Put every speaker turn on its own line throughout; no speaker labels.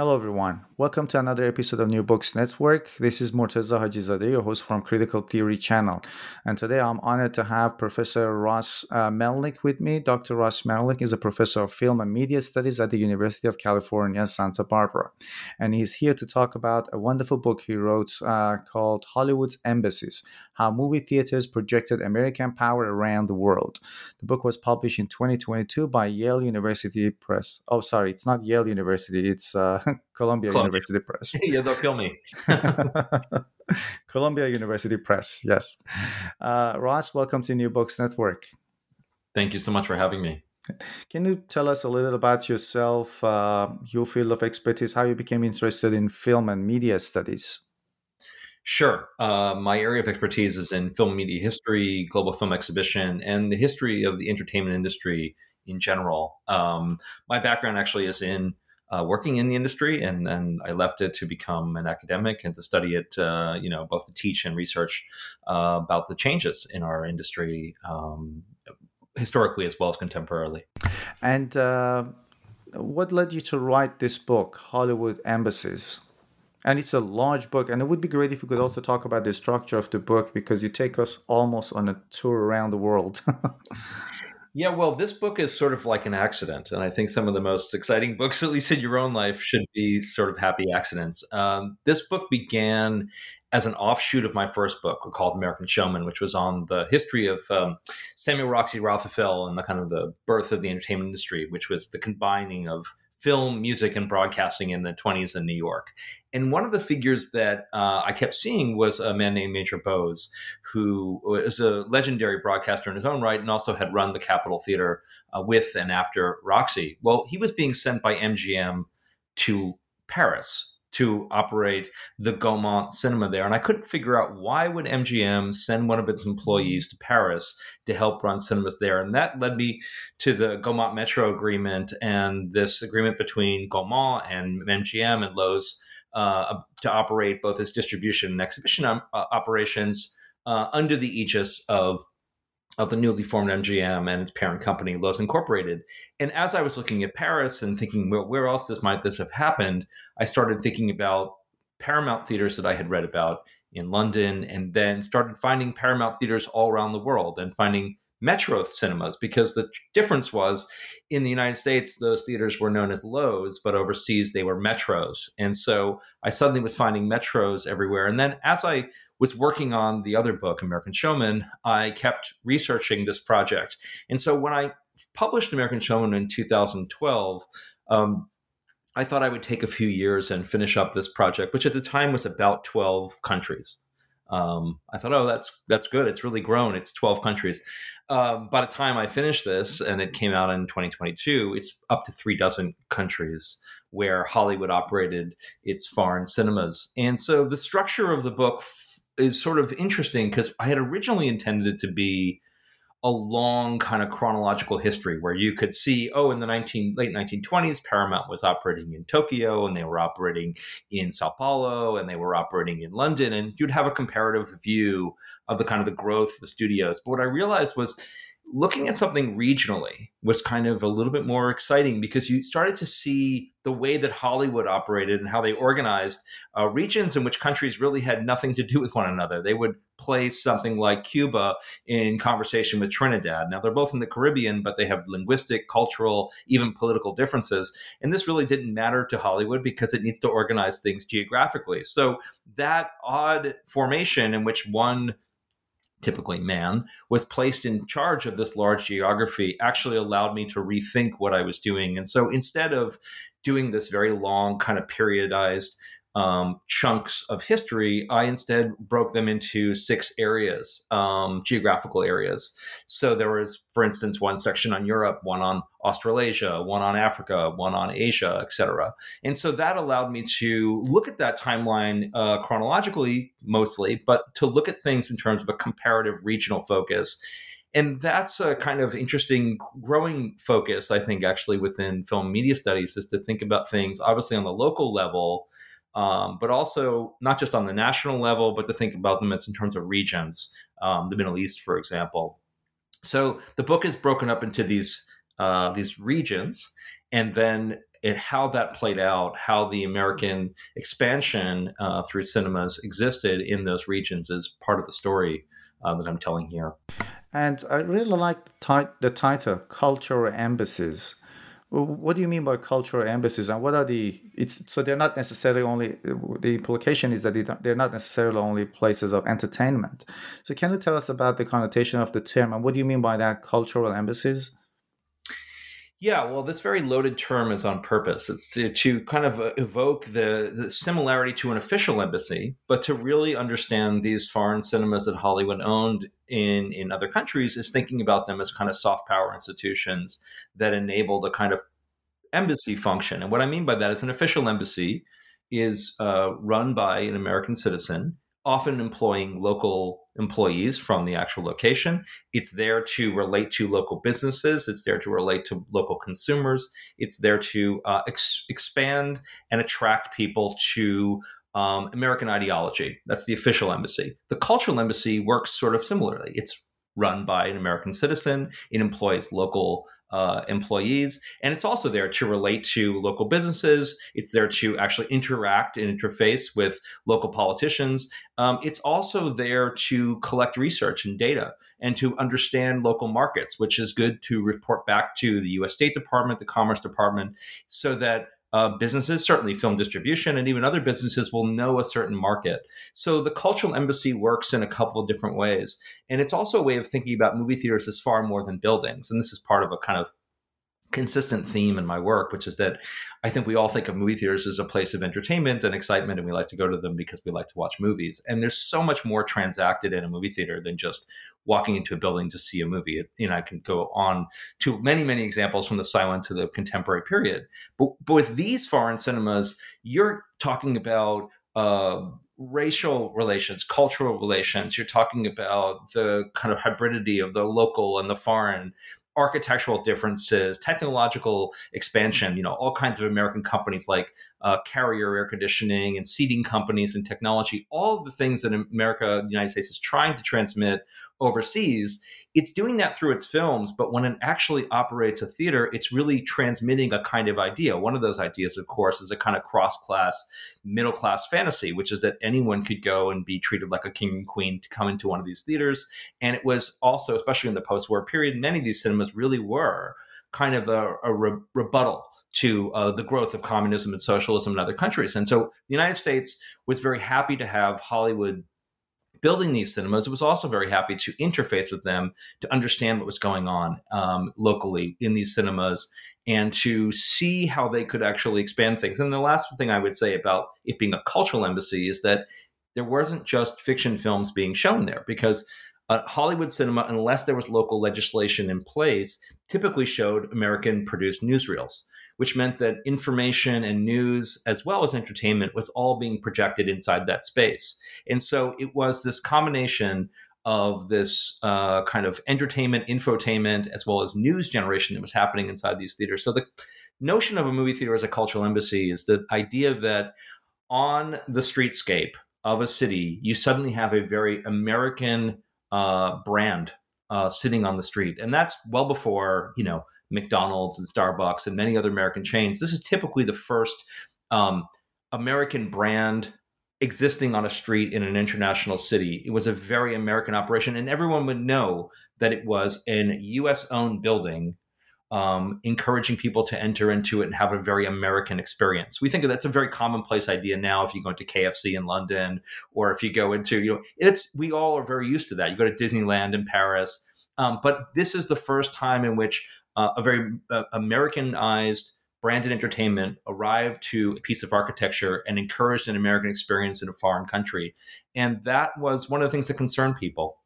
Hello, everyone. Welcome to another episode of New Books Network. This is Morteza Hajizadeh, your host from Critical Theory Channel. And today I'm honored to have Professor Ross uh, Melnick with me. Dr. Ross Melnick is a professor of film and media studies at the University of California, Santa Barbara. And he's here to talk about a wonderful book he wrote uh, called Hollywood's Embassies How Movie Theaters Projected American Power Around the World. The book was published in 2022 by Yale University Press. Oh, sorry, it's not Yale University, it's uh, Columbia, Columbia, University Press.
yeah, don't kill me.
Columbia University Press, yes. Uh, Ross, welcome to New Books Network.
Thank you so much for having me.
Can you tell us a little about yourself, uh, your field of expertise, how you became interested in film and media studies?
Sure. Uh, my area of expertise is in film media history, global film exhibition, and the history of the entertainment industry in general. Um, my background actually is in uh, working in the industry, and then I left it to become an academic and to study it. Uh, you know, both to teach and research uh, about the changes in our industry, um, historically as well as contemporarily.
And uh, what led you to write this book, Hollywood Embassies? And it's a large book, and it would be great if you could also talk about the structure of the book because you take us almost on a tour around the world.
Yeah, well, this book is sort of like an accident. And I think some of the most exciting books, at least in your own life, should be sort of happy accidents. Um, this book began as an offshoot of my first book called American Showman, which was on the history of um, Samuel Roxy Rothafel and the kind of the birth of the entertainment industry, which was the combining of film, music, and broadcasting in the 20s in New York. And one of the figures that uh, I kept seeing was a man named Major Bowes, who was a legendary broadcaster in his own right and also had run the Capitol Theater uh, with and after Roxy. Well, he was being sent by MGM to Paris to operate the Gaumont cinema there. And I couldn't figure out why would MGM send one of its employees to Paris to help run cinemas there. And that led me to the Gaumont Metro agreement and this agreement between Gaumont and MGM and Loews uh, to operate both its distribution and exhibition um, uh, operations uh, under the aegis of of the newly formed MGM and its parent company, Loews Incorporated. And as I was looking at Paris and thinking, well, where else this might this have happened, I started thinking about Paramount theaters that I had read about in London, and then started finding Paramount theaters all around the world and finding Metro cinemas because the difference was in the United States, those theaters were known as Loews, but overseas they were Metros. And so I suddenly was finding Metros everywhere. And then as I was working on the other book, American Showman, I kept researching this project. And so when I published American Showman in 2012, um, I thought I would take a few years and finish up this project, which at the time was about 12 countries. Um, I thought, oh, that's that's good. It's really grown. It's 12 countries. Uh, by the time I finished this, and it came out in 2022, it's up to three dozen countries where Hollywood operated its foreign cinemas. And so the structure of the book is sort of interesting because I had originally intended it to be a long kind of chronological history where you could see, oh, in the 19, late 1920s, Paramount was operating in Tokyo and they were operating in Sao Paulo and they were operating in London. And you'd have a comparative view of the kind of the growth of the studios. But what I realized was looking at something regionally was kind of a little bit more exciting because you started to see the way that Hollywood operated and how they organized uh, regions in which countries really had nothing to do with one another. They would place something like Cuba in conversation with Trinidad. Now, they're both in the Caribbean, but they have linguistic, cultural, even political differences. And this really didn't matter to Hollywood because it needs to organize things geographically. So, that odd formation in which one typically man, was placed in charge of this large geography actually allowed me to rethink what I was doing. And so instead of doing this very long, kind of periodized um, chunks of history, I instead broke them into six areas, um, geographical areas. So there was, for instance, one section on Europe, one on Australasia, one on Africa, one on Asia, etc. And so that allowed me to look at that timeline uh, chronologically, mostly, but to look at things in terms of a comparative regional focus. And that's a kind of interesting growing focus, I think, actually, within film media studies, is to think about things obviously on the local level um, but also not just on the national level, but to think about them as in terms of regions, um, the Middle East, for example. So the book is broken up into these uh, these regions, and then it, how that played out, how the American expansion uh, through cinemas existed in those regions is part of the story uh, that I'm telling here.
And I really like the title, Cultural Embassies. What do you mean by cultural embassies, and what are the? It's so they're not necessarily only. The implication is that they're not necessarily only places of entertainment. So, can you tell us about the connotation of the term, and what do you mean by that, cultural embassies?
Yeah, well, this very loaded term is on purpose. It's to, to kind of uh, evoke the, the, similarity to an official embassy, but to really understand these foreign cinemas that Hollywood owned in, in other countries is thinking about them as kind of soft power institutions that enable a kind of embassy function. And what I mean by that is an official embassy is uh, run by an American citizen often employing local employees from the actual location. It's there to relate to local businesses. It's there to relate to local consumers. It's there to uh, ex- expand and attract people to um, American ideology. That's the official embassy. The cultural embassy works sort of similarly. It's run by an American citizen. It employs local uh, employees. And it's also there to relate to local businesses. It's there to actually interact and interface with local politicians. Um, it's also there to collect research and data and to understand local markets, which is good to report back to the US State Department, the Commerce Department, so that uh, businesses, certainly film distribution, and even other businesses will know a certain market. So the cultural embassy works in a couple of different ways. And it's also a way of thinking about movie theaters as far more than buildings. And this is part of a kind of consistent theme in my work, which is that I think we all think of movie theaters as a place of entertainment and excitement, and we like to go to them because we like to watch movies. And there's so much more transacted in a movie theater than just walking into a building to see a movie. It, you know, I can go on to many, many examples from the silent to the contemporary period. But, but with these foreign cinemas, you're talking about uh, racial relations, cultural relations. You're talking about the kind of hybridity of the local and the foreign architectural differences, technological expansion, you know, all kinds of American companies like uh, Carrier air conditioning and seating companies and technology, all of the things that America, the United States is trying to transmit overseas, it's doing that through its films. But when it actually operates a theater, it's really transmitting a kind of idea. One of those ideas, of course, is a kind of cross class, middle class fantasy, which is that anyone could go and be treated like a king and queen to come into one of these theaters. And it was also, especially in the post war period, many of these cinemas really were kind of a, a re- rebuttal to uh, the growth of communism and socialism in other countries. And so the United States was very happy to have Hollywood building these cinemas, it was also very happy to interface with them to understand what was going on um, locally in these cinemas and to see how they could actually expand things. And the last thing I would say about it being a cultural embassy is that there wasn't just fiction films being shown there because uh, Hollywood cinema, unless there was local legislation in place, typically showed American produced newsreels which meant that information and news, as well as entertainment, was all being projected inside that space. And so it was this combination of this uh, kind of entertainment, infotainment, as well as news generation that was happening inside these theaters. So the notion of a movie theater as a cultural embassy is the idea that on the streetscape of a city, you suddenly have a very American uh, brand uh, sitting on the street, and that's well before you know McDonald's and Starbucks and many other American chains. This is typically the first um, American brand existing on a street in an international city. It was a very American operation, and everyone would know that it was an US owned building. Um, encouraging people to enter into it and have a very American experience. We think that's a very commonplace idea now. If you go into KFC in London, or if you go into, you know, it's we all are very used to that. You go to Disneyland in Paris, um, but this is the first time in which uh, a very uh, Americanized branded entertainment arrived to a piece of architecture and encouraged an American experience in a foreign country. And that was one of the things that concerned people.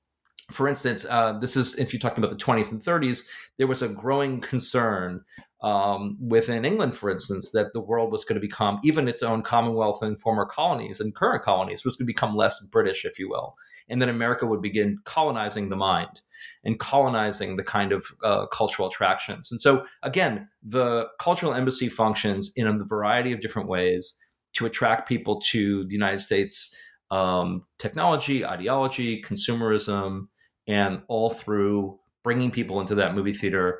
For instance, uh, this is if you're talking about the 20s and 30s, there was a growing concern um, within England, for instance, that the world was going to become, even its own Commonwealth and former colonies and current colonies, was going to become less British, if you will and then America would begin colonizing the mind and colonizing the kind of uh, cultural attractions. And so, again, the cultural embassy functions in a variety of different ways to attract people to the United States um, technology, ideology, consumerism, and all through bringing people into that movie theater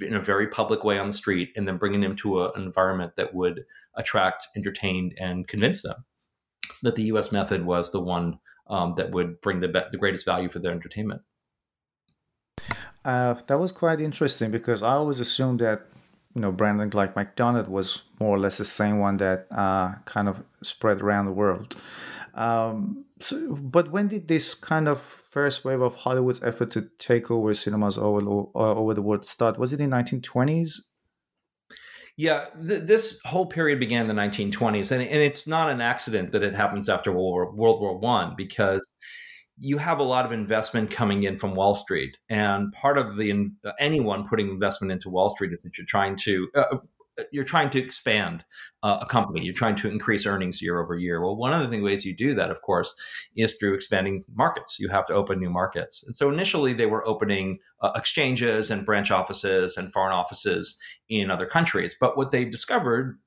in a very public way on the street and then bringing them to a, an environment that would attract, entertain, and convince them that the U.S. method was the one um, that would bring the, be- the greatest value for their entertainment.
Uh, that was quite interesting because I always assumed that you know branding like McDonald was more or less the same one that uh, kind of spread around the world. Um, so, but when did this kind of first wave of Hollywood's effort to take over cinemas over uh, over the world start? Was it in 1920s?
Yeah, th- this whole period began in the 1920s, and, and it's not an accident that it happens after World War, One because you have a lot of investment coming in from Wall Street, and part of the anyone putting investment into Wall Street is that you're trying to uh, you're trying to expand uh, a company. You're trying to increase earnings year over year. Well, one of the ways you do that, of course, is through expanding markets. You have to open new markets. And so initially, they were opening uh, exchanges and branch offices and foreign offices in other countries. But what they discovered,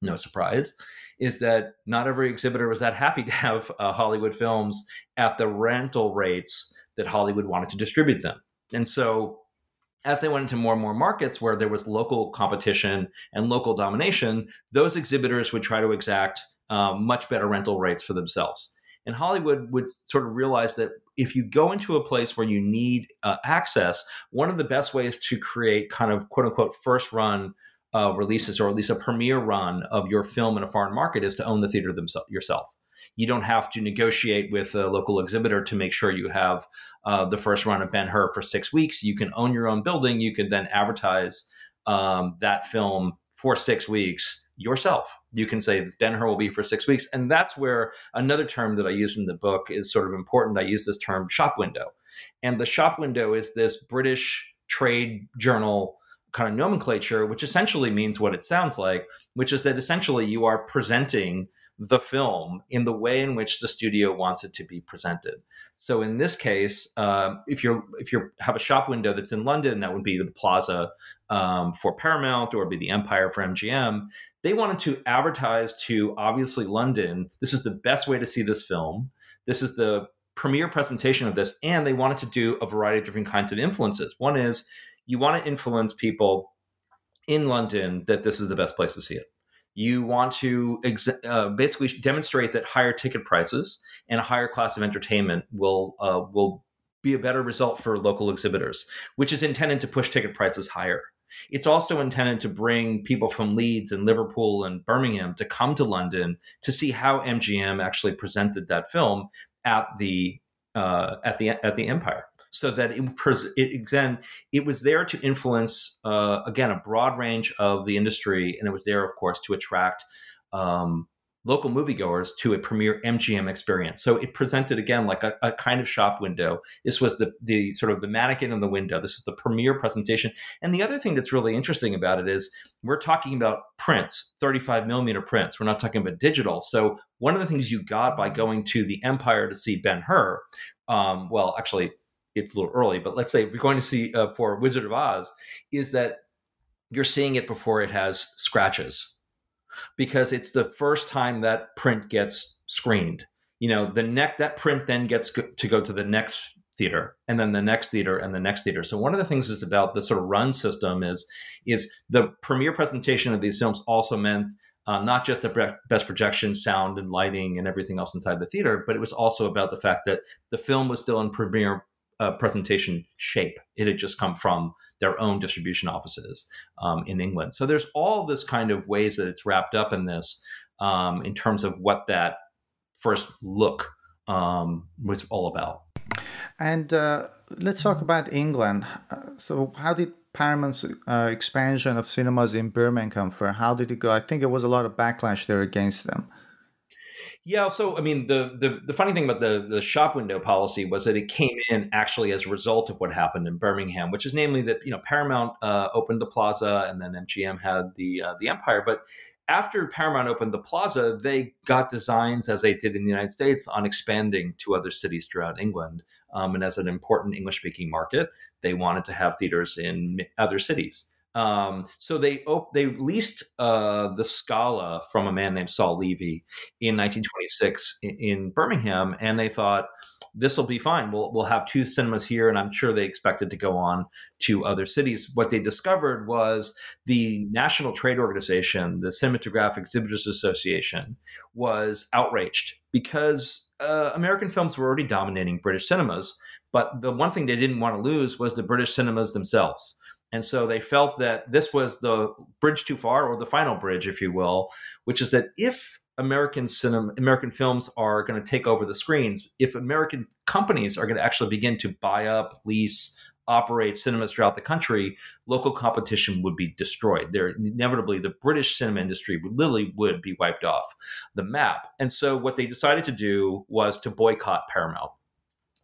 no surprise, is that not every exhibitor was that happy to have uh, Hollywood films at the rental rates that Hollywood wanted to distribute them. And so as they went into more and more markets where there was local competition and local domination, those exhibitors would try to exact um, much better rental rates for themselves. And Hollywood would sort of realize that if you go into a place where you need uh, access, one of the best ways to create kind of quote unquote first run uh, releases or at least a premiere run of your film in a foreign market is to own the theater themselves yourself. You don't have to negotiate with a local exhibitor to make sure you have uh, the first run of Ben Hur for six weeks. You can own your own building. You can then advertise um, that film for six weeks yourself. You can say Ben Hur will be for six weeks. And that's where another term that I use in the book is sort of important. I use this term shop window. And the shop window is this British trade journal kind of nomenclature, which essentially means what it sounds like, which is that essentially you are presenting the film in the way in which the studio wants it to be presented. So in this case, uh, if you're if you have a shop window that's in London, that would be the Plaza um, for Paramount or be the Empire for MGM. They wanted to advertise to obviously London. This is the best way to see this film. This is the premiere presentation of this, and they wanted to do a variety of different kinds of influences. One is you want to influence people in London that this is the best place to see it you want to ex- uh, basically demonstrate that higher ticket prices and a higher class of entertainment will uh, will be a better result for local exhibitors, which is intended to push ticket prices higher. It's also intended to bring people from Leeds and Liverpool and Birmingham to come to London to see how MGM actually presented that film at the uh, at the at the Empire so that it, it again it was there to influence uh, again a broad range of the industry, and it was there, of course, to attract. Um, local moviegoers to a premiere MGM experience. So it presented again like a, a, kind of shop window. This was the the sort of the mannequin in the window. This is the premiere presentation. And the other thing that's really interesting about it is we're talking about prints, 35 millimeter prints. We're not talking about digital. So one of the things you got by going to the Empire to see Ben Hur, um, well, actually it's a little early, but let's say you're going to see uh, for Wizard of Oz, is that you're seeing it before it has scratches because it's the first time that print gets screened. You know, the neck that print then gets go- to go to the next theater and then the next theater and the next theater. So one of the things is about the sort of run system is is the premiere presentation of these films also meant um, not just the best projection, sound, and lighting, and everything else inside the theater, but it was also about the fact that the film was still in premiere uh, presentation shape. It had just come from their own distribution offices um, in England. So there's all this kind of ways that it's wrapped up in this um, in terms of what that first look um, was all about.
And uh, let's talk about England. Uh, so, how did Paramount's uh, expansion of cinemas in Birmingham for? How did it go? I think it was a lot of backlash there against them.
Yeah, so I mean, the the the funny thing about the the shop window policy was that it came in actually as a result of what happened in Birmingham, which is namely that you know Paramount uh, opened the Plaza and then MGM had the uh, the Empire, but after Paramount opened the Plaza, they got designs as they did in the United States on expanding to other cities throughout England. Um, and as an important English speaking market, they wanted to have theaters in other cities. Um, so they op- they leased uh, the Scala from a man named Sol Levy in 1926 in, in Birmingham, and they thought this will be fine. We'll we'll have two cinemas here, and I'm sure they expected to go on to other cities. What they discovered was the National Trade Organization, the Cinematographic Exhibitors Association, was outraged because uh, American films were already dominating British cinemas. But the one thing they didn't want to lose was the British cinemas themselves. And so they felt that this was the bridge too far, or the final bridge, if you will, which is that if American cinema, American films are going to take over the screens, if American companies are going to actually begin to buy up, lease, operate cinemas throughout the country, local competition would be destroyed. There inevitably the British cinema industry would literally would be wiped off the map. And so what they decided to do was to boycott Paramount.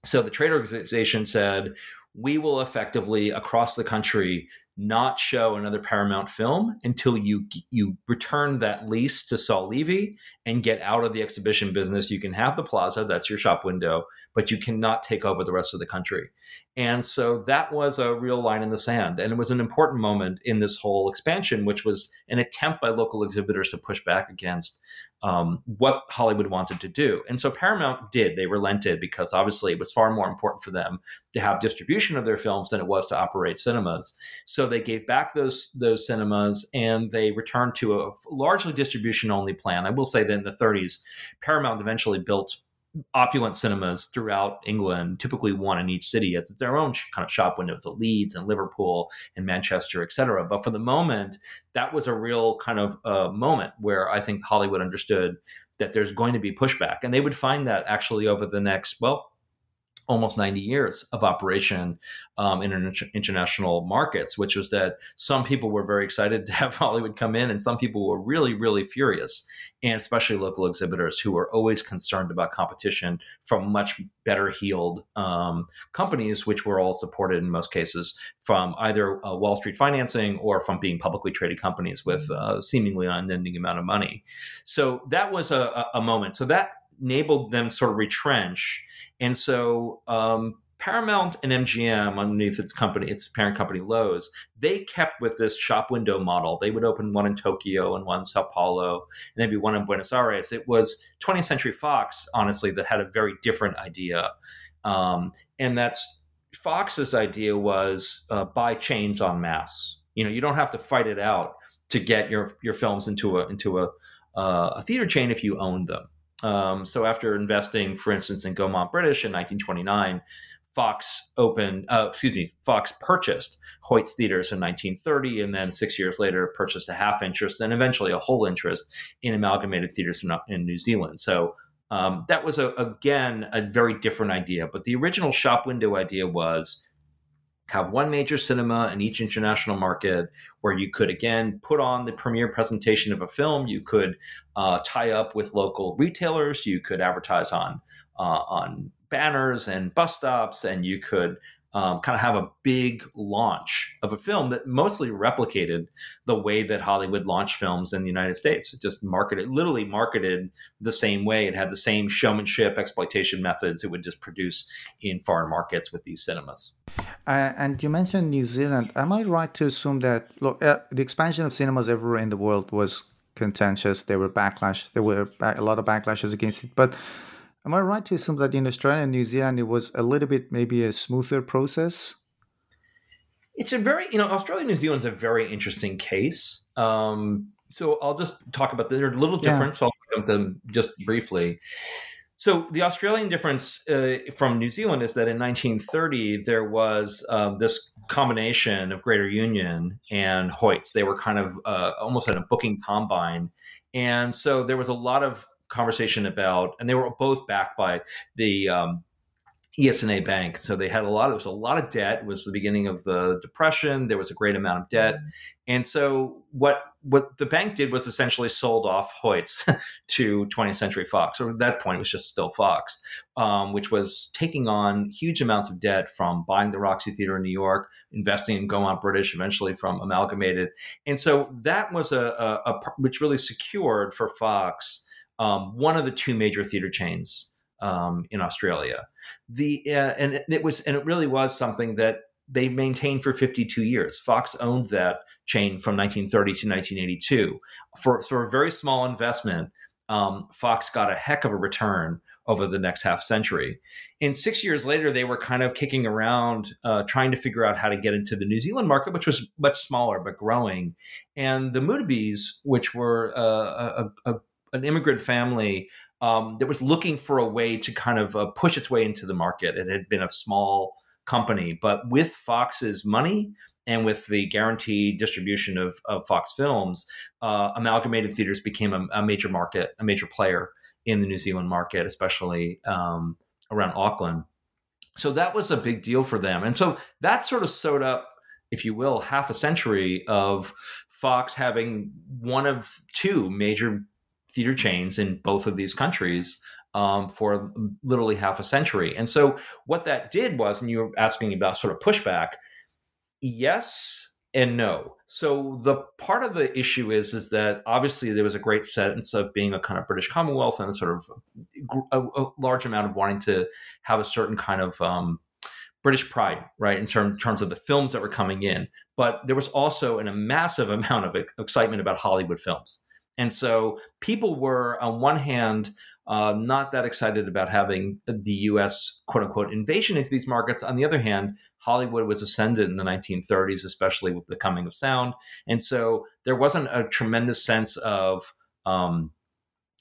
So the trade organization said, we will effectively across the country not show another Paramount film until you you return that lease to Sol Levy and get out of the exhibition business. You can have the plaza, that's your shop window, but you cannot take over the rest of the country. And so that was a real line in the sand. And it was an important moment in this whole expansion, which was an attempt by local exhibitors to push back against um, what Hollywood wanted to do. And so Paramount did. They relented because obviously it was far more important for them to have distribution of their films than it was to operate cinemas. So they gave back those those cinemas and they returned to a largely distribution only plan. I will say that in the 30s, Paramount eventually built opulent cinemas throughout England, typically one in each city, as their own kind of shop windows at Leeds and Liverpool and Manchester, et cetera. But for the moment, that was a real kind of uh, moment where I think Hollywood understood that there's going to be pushback. And they would find that actually over the next, well, almost 90 years of operation um, in international markets, which was that some people were very excited to have Hollywood come in, and some people were really, really furious, and especially local exhibitors who were always concerned about competition from much better heeled um, companies, which were all supported in most cases from either uh, Wall Street financing or from being publicly traded companies with uh, seemingly unending amount of money. So that was a, a moment. So that enabled them sort of retrench and so um, Paramount and MGM, underneath its company, its parent company Loews, they kept with this shop window model. They would open one in Tokyo and one in Sao Paulo, and maybe one in Buenos Aires. It was 20th Century Fox, honestly, that had a very different idea, um, and that's Fox's idea was uh, buy chains en masse. You know, you don't have to fight it out to get your your films into a into a uh, a theater chain if you own them. Um, so after investing, for instance, in Gaumont British in 1929, Fox opened, uh, excuse me, Fox purchased Hoyts Theaters in 1930, and then six years later purchased a half interest and eventually a whole interest in Amalgamated Theaters in, in New Zealand. So um, that was a, again a very different idea. But the original shop window idea was have one major cinema in each international market where you could again put on the premiere presentation of a film. You could uh, tie up with local retailers. You could advertise on uh, on banners and bus stops and you could um, kind of have a big launch of a film that mostly replicated the way that Hollywood launched films in the United States. It just marketed, literally marketed the same way. It had the same showmanship, exploitation methods it would just produce in foreign markets with these cinemas.
Uh, and you mentioned New Zealand. Am I right to assume that look, uh, the expansion of cinemas everywhere in the world was contentious? There were backlash. There were a lot of backlashes against it, but Am I right to assume that in Australia and New Zealand it was a little bit maybe a smoother process?
It's a very, you know, Australia and New Zealand's a very interesting case. Um, so I'll just talk about They're a little different, yeah. so I'll about them just briefly. So the Australian difference uh, from New Zealand is that in 1930 there was uh, this combination of Greater Union and Hoyts. They were kind of uh, almost at a booking combine, and so there was a lot of conversation about, and they were both backed by the um, ES&A Bank. So they had a lot. It was a lot of debt. It was the beginning of the depression. There was a great amount of debt, and so what what the bank did was essentially sold off Hoyts to 20th Century Fox. Or at that point, it was just still Fox, um, which was taking on huge amounts of debt from buying the Roxy Theater in New York, investing in Gaumont British, eventually from Amalgamated, and so that was a, a, a which really secured for Fox um, one of the two major theater chains um, in Australia. The uh, and it was and it really was something that they maintained for 52 years. Fox owned that chain from 1930 to 1982. For, for a very small investment, um, Fox got a heck of a return over the next half century. And six years later, they were kind of kicking around, uh, trying to figure out how to get into the New Zealand market, which was much smaller but growing. And the Mutabes, which were uh, a, a, an immigrant family um, that was looking for a way to kind of uh, push its way into the market, it had been a small company, but with Fox's money and with the guaranteed distribution of, of Fox Films, uh, Amalgamated Theaters became a, a major market, a major player in the New Zealand market, especially um, around Auckland. So that was a big deal for them. And so that sort of sewed up, if you will, half a century of Fox having one of two major theater chains in both of these countries um, for literally half a century. And so what that did was, and you were asking about sort of pushback, yes, and no. So the part of the issue is is that obviously there was a great sense of being a kind of British Commonwealth and sort of a, a large amount of wanting to have a certain kind of um, British pride, right, in term, terms of the films that were coming in. But there was also an, a massive amount of excitement about Hollywood films. And so people were, on one hand, uh, not that excited about having the U.S. quote unquote invasion into these markets. On the other hand, Hollywood was ascendant in the 1930s, especially with the coming of sound, and so there wasn't a tremendous sense of um,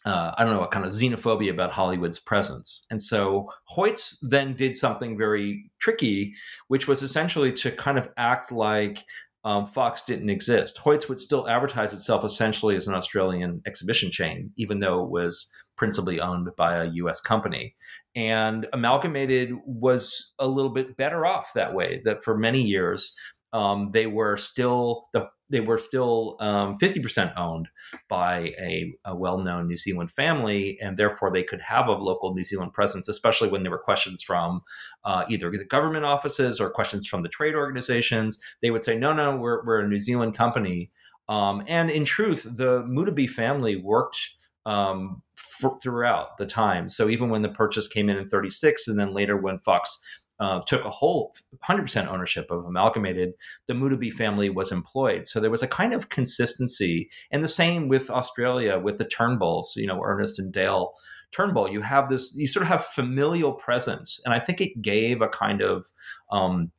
uh, I don't know, a kind of xenophobia about Hollywood's presence. And so Hoyts then did something very tricky, which was essentially to kind of act like um, Fox didn't exist. Hoyts would still advertise itself essentially as an Australian exhibition chain, even though it was principally owned by a US company. And Amalgamated was a little bit better off that way, that for many years, um, they were still the they were still um, 50% owned by a, a, well-known New Zealand family, and therefore they could have a local New Zealand presence, especially when there were questions from uh, either the government offices or questions from the trade organizations. They would say, "No, no, we're we're a New Zealand company." Um, and in truth, the Mutabee family worked um, for, throughout the time. So even when the purchase came in in 36, and then later when Fox uh, took a whole 100% ownership of Amalgamated, the Mutabee family was employed. So there was a kind of consistency. And the same with Australia, with the Turnbulls, you know, Ernest and Dale Turnbull. You have this, you sort of have familial presence. And I think it gave a kind of, um,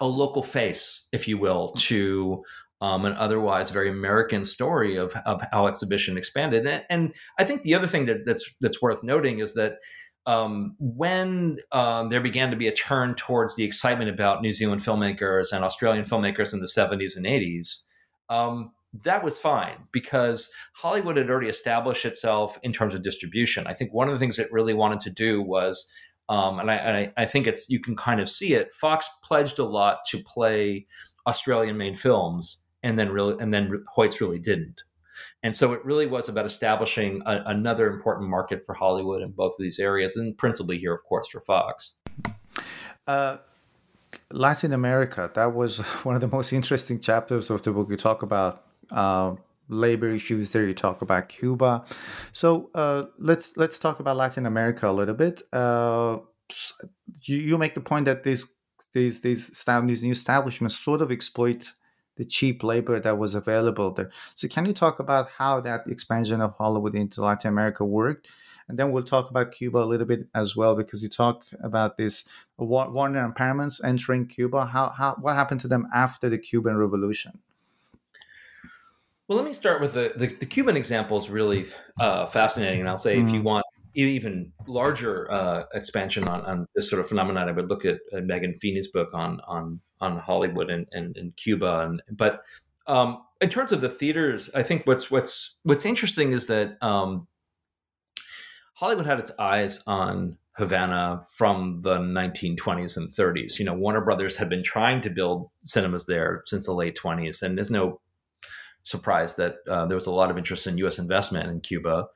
a local face, if you will, to um, an otherwise very American story of, of how exhibition expanded. And, and I think the other thing that, that's that's worth noting is that um, when um, there began to be a turn towards the excitement about New Zealand filmmakers and Australian filmmakers in the 70s and 80s, um, that was fine because Hollywood had already established itself in terms of distribution. I think one of the things it really wanted to do was, um, and I, I, think it's you can kind of see it. Fox pledged a lot to play Australian-made films and then really and then Hoyts really didn't. And so it really was about establishing a, another important market for Hollywood in both of these areas, and principally here, of course, for Fox.
Uh, Latin America, that was one of the most interesting chapters of the book. You talk about uh, labor issues there. You talk about Cuba. So uh, let's let's talk about Latin America a little bit. Uh, you, you make the point that these these these these new establishments sort of exploit the cheap labor that was available there. So, can you talk about how that expansion of Hollywood into Latin America worked? And then we'll talk about Cuba a little bit as well, because you talk about this Warner and Paramount's entering Cuba. How, how what happened to them after the Cuban Revolution?
Well, let me start with the the, the Cuban example is really uh, fascinating, and I'll say mm-hmm. if you mm-hmm. want even larger uh, expansion on, on this sort of phenomenon, I would look at, at Megan Feeney's book on on on Hollywood and, and, and Cuba. And but um, in terms of the theaters, I think what's what's what's interesting is that um, Hollywood had its eyes on Havana from the 1920s and 30s. You know, Warner Brothers had been trying to build cinemas there since the late 20s, and there's no surprise that uh, there was a lot of interest in U.S. investment in Cuba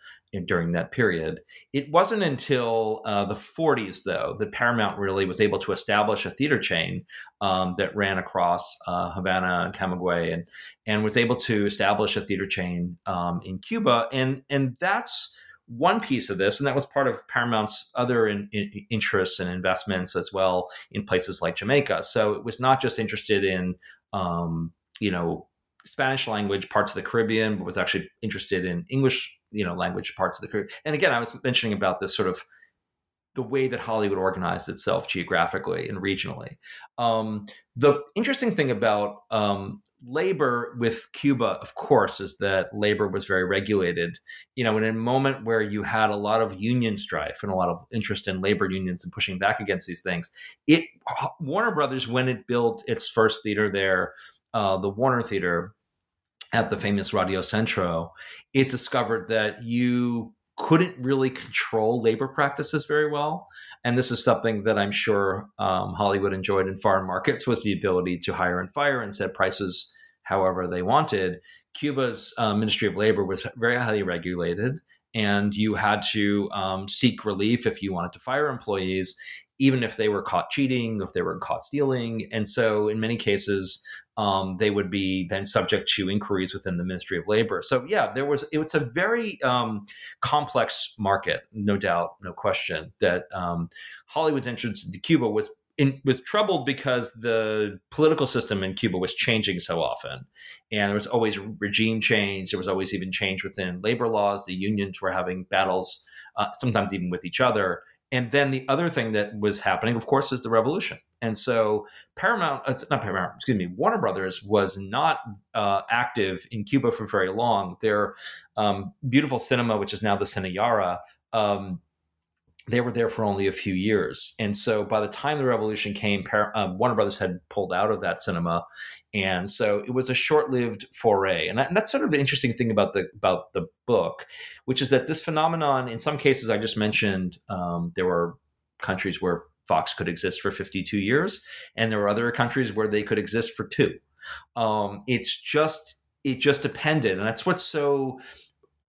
during that period. It wasn't until uh, the 40s, though, that Paramount really was able to establish a theater chain um, that ran across uh, Havana and Camagüey, and and was able to establish a theater chain um, in Cuba, and and that's one piece of this, and that was part of Paramount's other in, in interests and investments as well in places like Jamaica. So it was not just interested in, um, you know, Spanish language parts of the Caribbean, but was actually interested in English, you know, language parts of the Caribbean. And again, I was mentioning about this sort of the way that Hollywood organized itself geographically and regionally. Um, the interesting thing about um, labor with Cuba, of course, is that labor was very regulated. You know, in a moment where you had a lot of union strife and a lot of interest in labor unions and pushing back against these things, it Warner Brothers, when it built its first theater there, uh, the Warner Theater at the famous Radio Centro, it discovered that you couldn't really control labor practices very well. And this is something that I'm sure um, Hollywood enjoyed in foreign markets was the ability to hire and fire and set prices however they wanted. Cuba's uh, Ministry of Labor was very highly regulated, and you had to um, seek relief if you wanted to fire employees, even if they were caught cheating, if they were caught stealing. And so, in many cases, um, they would be then subject to inquiries within the Ministry of Labor. So yeah, there was it was a very um, complex market, no doubt, no question. That um, Hollywood's entrance into Cuba was in, was troubled because the political system in Cuba was changing so often, and there was always regime change. There was always even change within labor laws. The unions were having battles, uh, sometimes even with each other. And then the other thing that was happening, of course, is the revolution. And so Paramount, uh, not Paramount, excuse me, Warner Brothers was not uh, active in Cuba for very long. Their um, beautiful cinema, which is now the Cine Yara, um, they were there for only a few years. And so by the time the revolution came, uh, Warner Brothers had pulled out of that cinema. And so it was a short-lived foray. And, that, and, that's sort of the interesting thing about the about the book, which is that this phenomenon, in some cases, I just mentioned, um, there were countries where Fox could exist for 52 years, and there were other countries where they could exist for two. Um, it's just it just depended, and that's what's so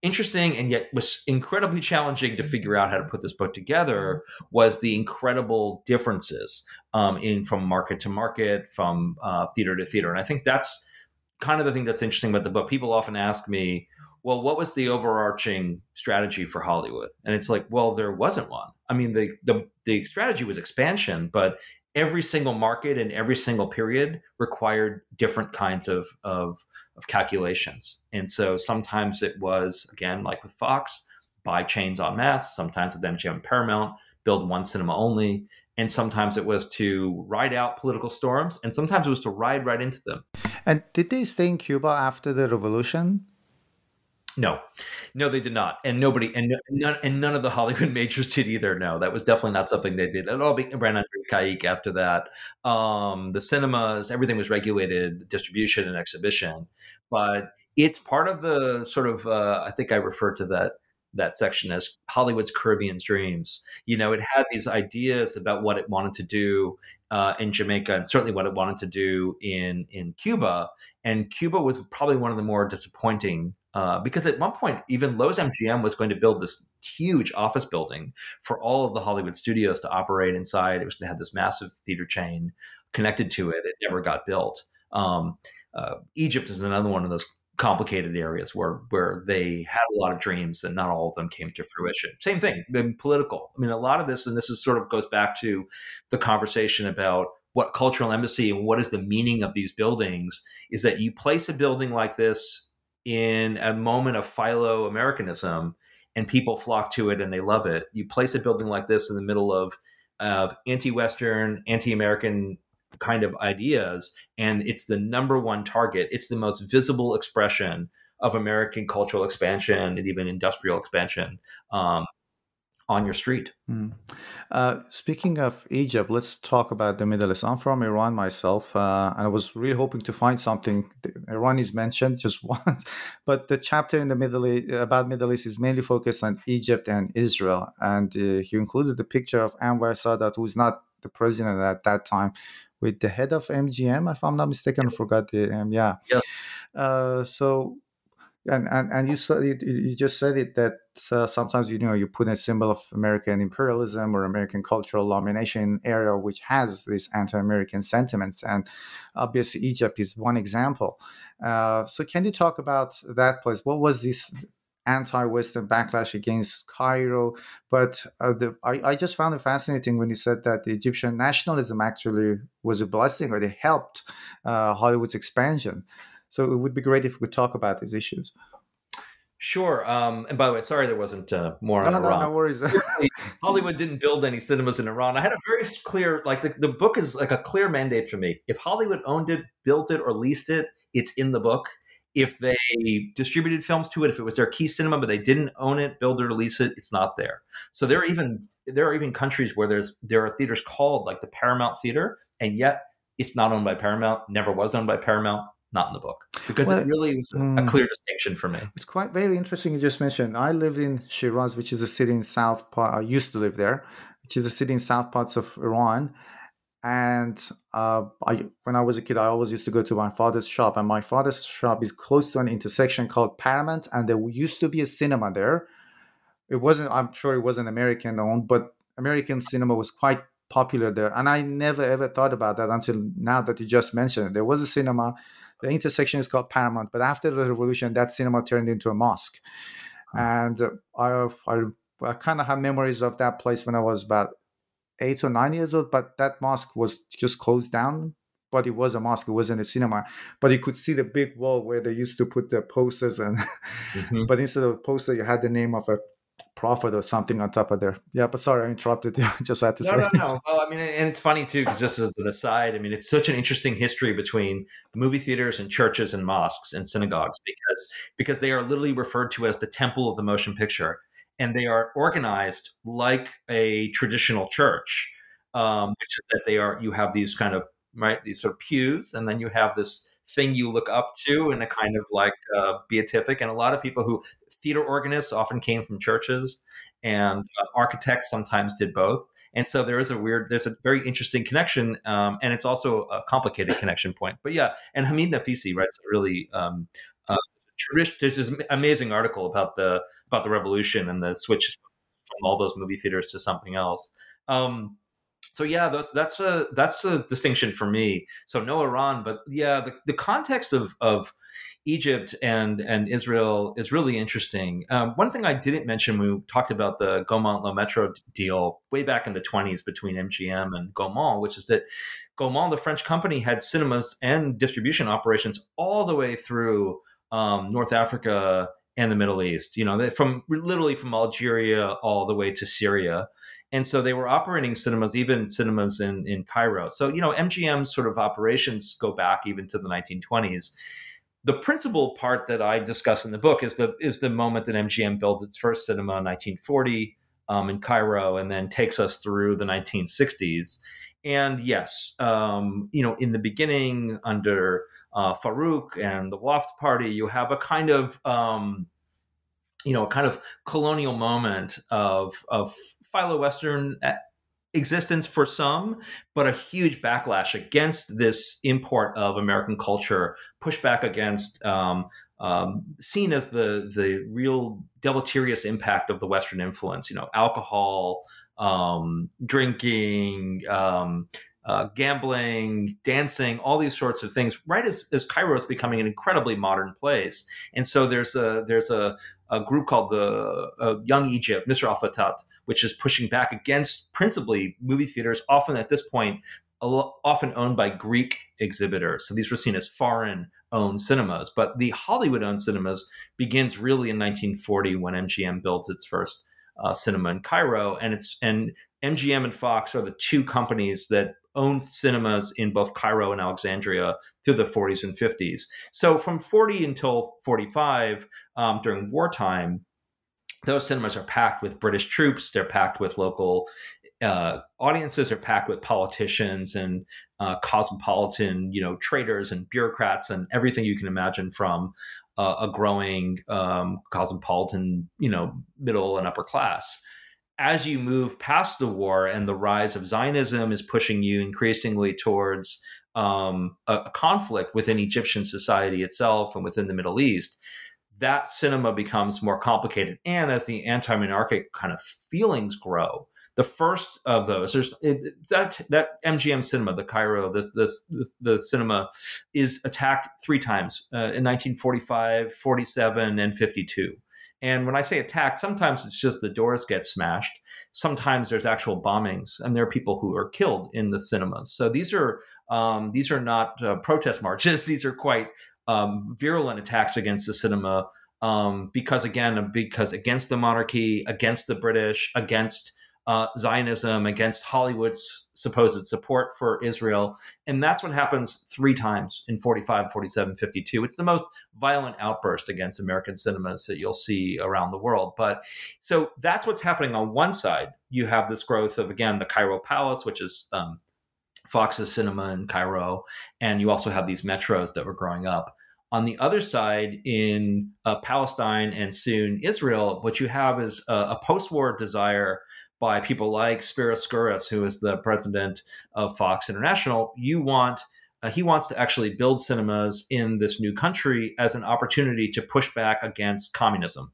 interesting and yet was incredibly challenging to figure out how to put this book together was the incredible differences um, in from market to market from uh, theater to theater and i think that's kind of the thing that's interesting about the book people often ask me well what was the overarching strategy for hollywood and it's like well there wasn't one i mean the the, the strategy was expansion but every single market and every single period required different kinds of, of, of calculations. And so sometimes it was, again, like with Fox, buy chains en masse, sometimes with MGM and Paramount, build one cinema only. And sometimes it was to ride out political storms, and sometimes it was to ride right into them.
And did they stay in Cuba after the revolution?
No, no, they did not, and nobody, and none, and none of the Hollywood majors did either. No, that was definitely not something they did. It all ran under CAIC after that. Um, the cinemas, everything was regulated, distribution and exhibition, but it's part of the sort of. Uh, I think I referred to that that section as Hollywood's Caribbean dreams. You know, it had these ideas about what it wanted to do uh, in Jamaica, and certainly what it wanted to do in in Cuba. And Cuba was probably one of the more disappointing uh, because at one point, even Loews MGM was going to build this huge office building for all of the Hollywood studios to operate inside. It was going to have this massive theater chain connected to it. It never got built. Um, uh, Egypt is another one of those complicated areas where where they had a lot of dreams and not all of them came to fruition. Same thing, political. I mean, a lot of this, and this is sort of goes back to the conversation about what cultural embassy and what is the meaning of these buildings. Is that you place a building like this in a moment of philo Americanism and people flock to it and they love it. You place a building like this in the middle of, of anti Western, anti American kind of ideas, and it's the number one target. It's the most visible expression of American cultural expansion and even industrial expansion. Um, on your street. Mm.
Uh, speaking of Egypt, let's talk about the Middle East. I'm from Iran myself, uh, and I was really hoping to find something. Iran is mentioned just once, but the chapter in the Middle East about Middle East is mainly focused on Egypt and Israel. And uh, he included the picture of Anwar Sadat, who was not the president at that time, with the head of MGM, if I'm not mistaken. I forgot the um, yeah.
Yes.
Uh, so and and, and you, said, you just said it that uh, sometimes you know you put a symbol of American imperialism or American cultural domination area which has these anti-American sentiments, and obviously Egypt is one example. Uh, so can you talk about that place? What was this anti-Western backlash against Cairo. But uh, the, I, I just found it fascinating when you said that the Egyptian nationalism actually was a blessing or it helped uh, Hollywood's expansion. So it would be great if we could talk about these issues.
Sure. Um, and by the way, sorry there wasn't uh, more on
no,
Iran.
No, no worries.
Hollywood didn't build any cinemas in Iran. I had a very clear, like the, the book is like a clear mandate for me. If Hollywood owned it, built it, or leased it, it's in the book. If they distributed films to it, if it was their key cinema, but they didn't own it, build it, or lease it, it's not there. So there are even there are even countries where there's there are theaters called like the Paramount Theater, and yet it's not owned by Paramount, never was owned by Paramount, not in the book because well, it really was mm, a clear distinction for me.
It's quite very interesting. You just mentioned I live in Shiraz, which is a city in south. Part. I used to live there, which is a city in south parts of Iran, and uh, I, when I was a kid, I always used to go to my father's shop, and my father's shop is close to an intersection called Paramount, and there used to be a cinema there. It wasn't, I'm sure it wasn't American owned, but American cinema was quite popular there, and I never ever thought about that until now that you just mentioned it. There was a cinema. The intersection is called Paramount, but after the revolution, that cinema turned into a mosque, and I, I, I kind of have memories of that place when I was about eight or nine years old, but that mosque was just closed down. But it was a mosque; it wasn't a cinema. But you could see the big wall where they used to put the posters, and mm-hmm. but instead of poster, you had the name of a prophet or something on top of there. Yeah, but sorry, I interrupted you. just had to
no,
say.
No, no, Well, I mean, and it's funny too, because just as an aside, I mean, it's such an interesting history between movie theaters and churches and mosques and synagogues because because they are literally referred to as the temple of the motion picture and they are organized like a traditional church, um, which is that they are you have these kind of right these sort of pews, and then you have this thing you look up to in a kind of like uh, beatific. And a lot of people who theater organists often came from churches, and uh, architects sometimes did both. And so there is a weird, there's a very interesting connection, um, and it's also a complicated connection point. But yeah, and Hamid Naficy writes a really um, uh, this amazing article about the about the revolution and the switch from all those movie theaters to something else. Um, so yeah, that, that's a that's a distinction for me. So no Iran, but yeah, the, the context of of Egypt and and Israel is really interesting. Um, one thing I didn't mention when we talked about the Gaumont Le Metro deal way back in the 20s between MGM and Gaumont, which is that Gaumont, the French company, had cinemas and distribution operations all the way through um, North Africa and the Middle East. You know, from literally from Algeria all the way to Syria. And so they were operating cinemas, even cinemas in, in Cairo. So, you know, MGM's sort of operations go back even to the 1920s. The principal part that I discuss in the book is the is the moment that MGM builds its first cinema in 1940 um, in Cairo, and then takes us through the 1960s. And yes, um, you know, in the beginning, under uh, Farouk and the Wafd Party, you have a kind of um, you know a kind of colonial moment of of philo-western uh, existence for some, but a huge backlash against this import of American culture, pushback against um, um, seen as the the real deleterious impact of the Western influence. You know, alcohol, um, drinking, um, uh, gambling, dancing, all these sorts of things. Right as, as Cairo is becoming an incredibly modern place, and so there's a there's a, a group called the uh, Young Egypt, Misr Al Fatat, which is pushing back against principally movie theaters, often at this point often owned by Greek exhibitors. So these were seen as foreign owned cinemas. But the Hollywood owned cinemas begins really in 1940 when MGM builds its first uh, cinema in Cairo, and it's and MGM and Fox are the two companies that owned cinemas in both Cairo and Alexandria through the 40s and 50s. So from 40 until 45, um, during wartime, those cinemas are packed with British troops. They're packed with local uh, audiences. They're packed with politicians and uh, cosmopolitan, you know, traders and bureaucrats and everything you can imagine from uh, a growing um, cosmopolitan, you know, middle and upper class as you move past the war and the rise of Zionism is pushing you increasingly towards um, a, a, conflict within Egyptian society itself and within the Middle East, that cinema becomes more complicated. And as the anti monarchic kind of feelings grow, the first of those, there's it, that that MGM cinema, the Cairo, this this, this the cinema, is attacked three times uh, in 1945, 47, and 52 And when I say attacked, sometimes it's just the doors get smashed. Sometimes there's actual bombings, and there are people who are killed in the cinemas. So these are um, these are not uh, protest marches. These are quite um, virulent attacks against the cinema um, because again, because against the monarchy, against the British, against uh, Zionism, against Hollywood's supposed support for Israel. And that's what happens three times in 45, 47, 52. It's the most violent outburst against American cinemas that you'll see around the world. But so that's what's happening on one side. You have this growth of, again, the Cairo Palace, which is um, Fox's cinema in Cairo. And you also have these metros that were growing up. On the other side, in uh, Palestine and soon Israel, what you have is a, a post war desire by people like Spyros Skouras, who is the president of Fox International, you want uh, he wants to actually build cinemas in this new country as an opportunity to push back against communism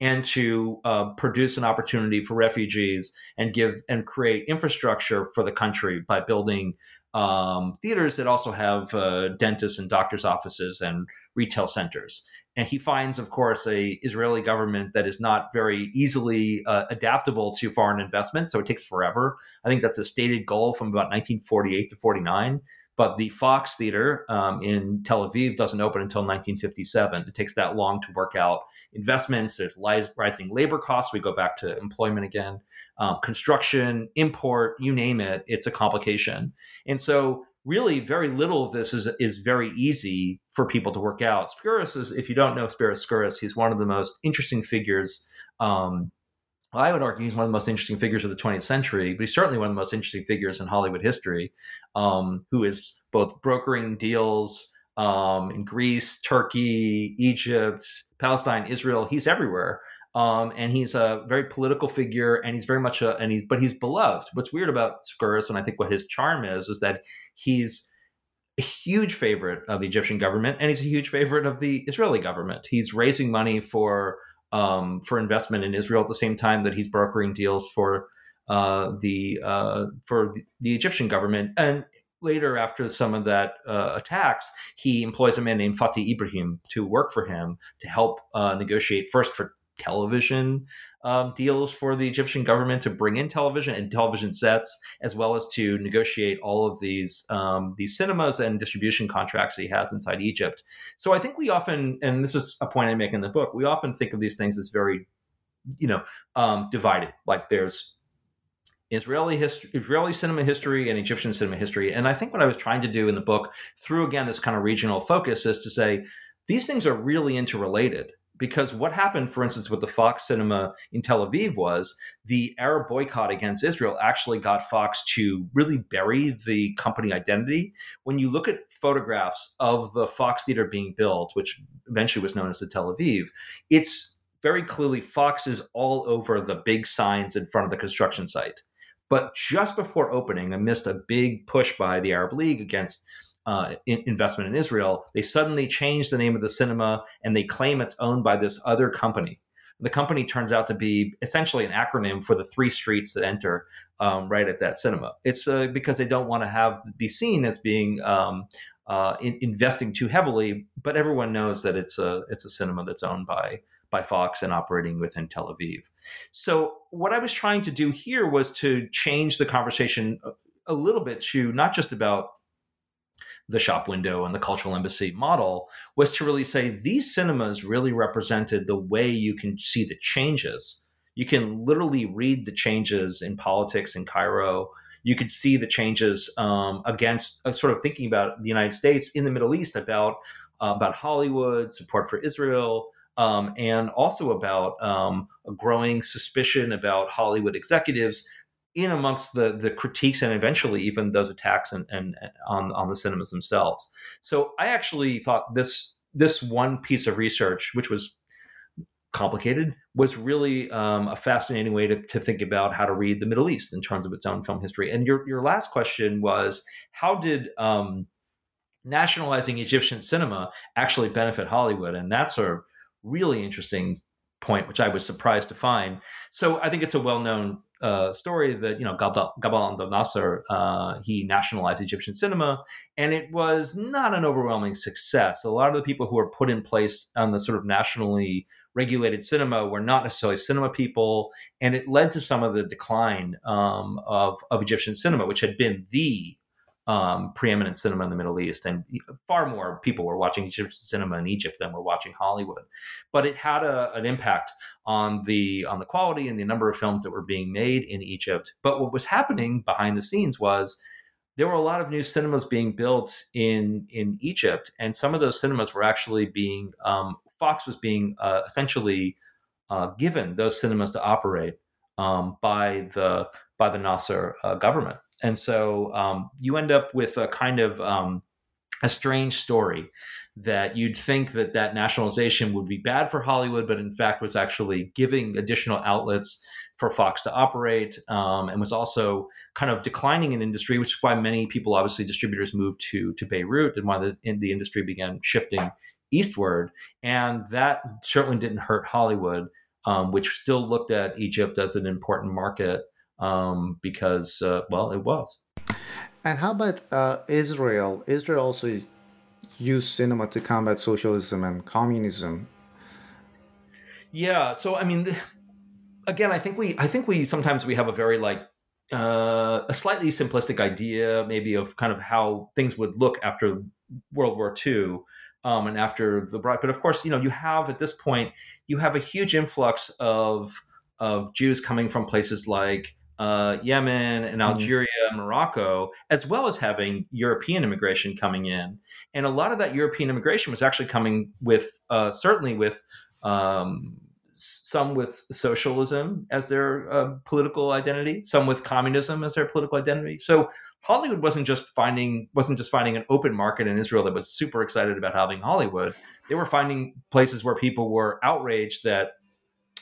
and to uh, produce an opportunity for refugees and give and create infrastructure for the country by building um, theaters that also have uh, dentists and doctors' offices and retail centers and he finds, of course, a Israeli government that is not very easily uh, adaptable to foreign investment. So it takes forever. I think that's a stated goal from about 1948 to 49. But the Fox Theater um, in Tel Aviv doesn't open until 1957. It takes that long to work out investments. There's rising labor costs. We go back to employment again, um, construction, import, you name it. It's a complication. And so really very little of this is is very easy for people to work out. Skouras is, if you don't know Spyros Skouras, he's one of the most interesting figures. Um, I would argue he's one of the most interesting figures of the 20th century, but he's certainly one of the most interesting figures in Hollywood history, um, who is both brokering deals um, in Greece, Turkey, Egypt, Palestine, Israel. He's everywhere. Um, and he's a very political figure, and he's very much a and he's but he's beloved. What's weird about Skouras, and I think what his charm is, is that he's a huge favorite of the Egyptian government, and he's a huge favorite of the Israeli government. He's raising money for um, for investment in Israel at the same time that he's brokering deals for uh, the uh, for the, Egyptian government, and later after some of that uh, attacks he employs a man named fatih ibrahim to work for him to help uh, negotiate first for television um, deals for the Egyptian government to bring in television and television sets, as well as to negotiate all of these um, these cinemas and distribution contracts that he has inside Egypt. So I think we often, and this is a point I make in the book, we often think of these things as very, you know, um, divided. Like there's Israeli history, Israeli cinema history, and Egyptian cinema history. And I think what I was trying to do in the book, through again this kind of regional focus, is to say these things are really interrelated because what happened, for instance, with the Fox cinema in Tel Aviv was the Arab boycott against Israel actually got Fox to really bury the company identity. When you look at photographs of the Fox theater being built, which eventually was known as the Tel Aviv, it's very clearly Fox is all over the big signs in front of the construction site. But just before opening, amidst a big push by the Arab League against uh, in, investment in Israel, they suddenly change the name of the cinema and they claim it's owned by this other company. The company turns out to be essentially an acronym for the three streets that enter um, right at that cinema. It's uh, because they don't want to have be seen as being um, uh, in, investing too heavily, but everyone knows that it's a it's a cinema that's owned by by Fox and operating within Tel Aviv. So what I was trying to do here was to change the conversation a little bit to not just about the shop window and the cultural embassy model was to really say these cinemas really represented the way you can see the changes. You can literally read the changes in politics in Cairo. You could see the changes um, against uh, sort of thinking about the United States in the Middle East about uh, about Hollywood support for Israel. Um, and also about um, a growing suspicion about Hollywood executives in amongst the the critiques and eventually even those attacks and, and, and on on the cinemas themselves. So I actually thought this this one piece of research, which was complicated, was really um, a fascinating way to, to think about how to read the Middle East in terms of its own film history. And your your last question was how did um, nationalizing Egyptian cinema actually benefit Hollywood? And that's a really interesting point, which I was surprised to find. So I think it's a well-known uh, story that you know Gamal, Abdel Nasser uh, he nationalized Egyptian cinema, and it was not an overwhelming success. A lot of the people who were put in place on the sort of nationally regulated cinema were not necessarily cinema people, and it led to some of the decline um, of of Egyptian cinema, which had been the um, preeminent cinema in the Middle East, and far more people were watching Egyptian cinema in Egypt than were watching Hollywood. But it had a, an impact on the on the quality and the number of films that were being made in Egypt. But what was happening behind the scenes was there were a lot of new cinemas being built in in Egypt, and some of those cinemas were actually being um, Fox was being uh, essentially uh, given those cinemas to operate um, by the by the Nasser uh, government. And so um, you end up with a kind of um, a strange story that you'd think that that nationalization would be bad for Hollywood, but in fact was actually giving additional outlets for Fox to operate, um, and was also kind of declining in industry, which is why many people, obviously distributors, moved to to Beirut, and why the, in the industry began shifting eastward, and that certainly didn't hurt Hollywood, um, which still looked at Egypt as an important market um, because, uh, well, it was.
And how about uh, Israel? Israel also used cinema to combat socialism and communism.
Yeah. So, I mean, again, I think we, I think we sometimes we have a very like uh, a slightly simplistic idea, maybe of kind of how things would look after World War II. Um, and after the but of course, you know, you have at this point, you have a huge influx of of Jews coming from places like uh, Yemen and mm-hmm. Algeria, mm-hmm. Morocco, as well as having European immigration coming in. And a lot of that European immigration was actually coming with, uh, certainly with um, some with socialism as their uh, political identity, some with communism as their political identity. So Hollywood wasn't just finding wasn't just finding an open market in Israel that was super excited about having Hollywood. They were finding places where people were outraged that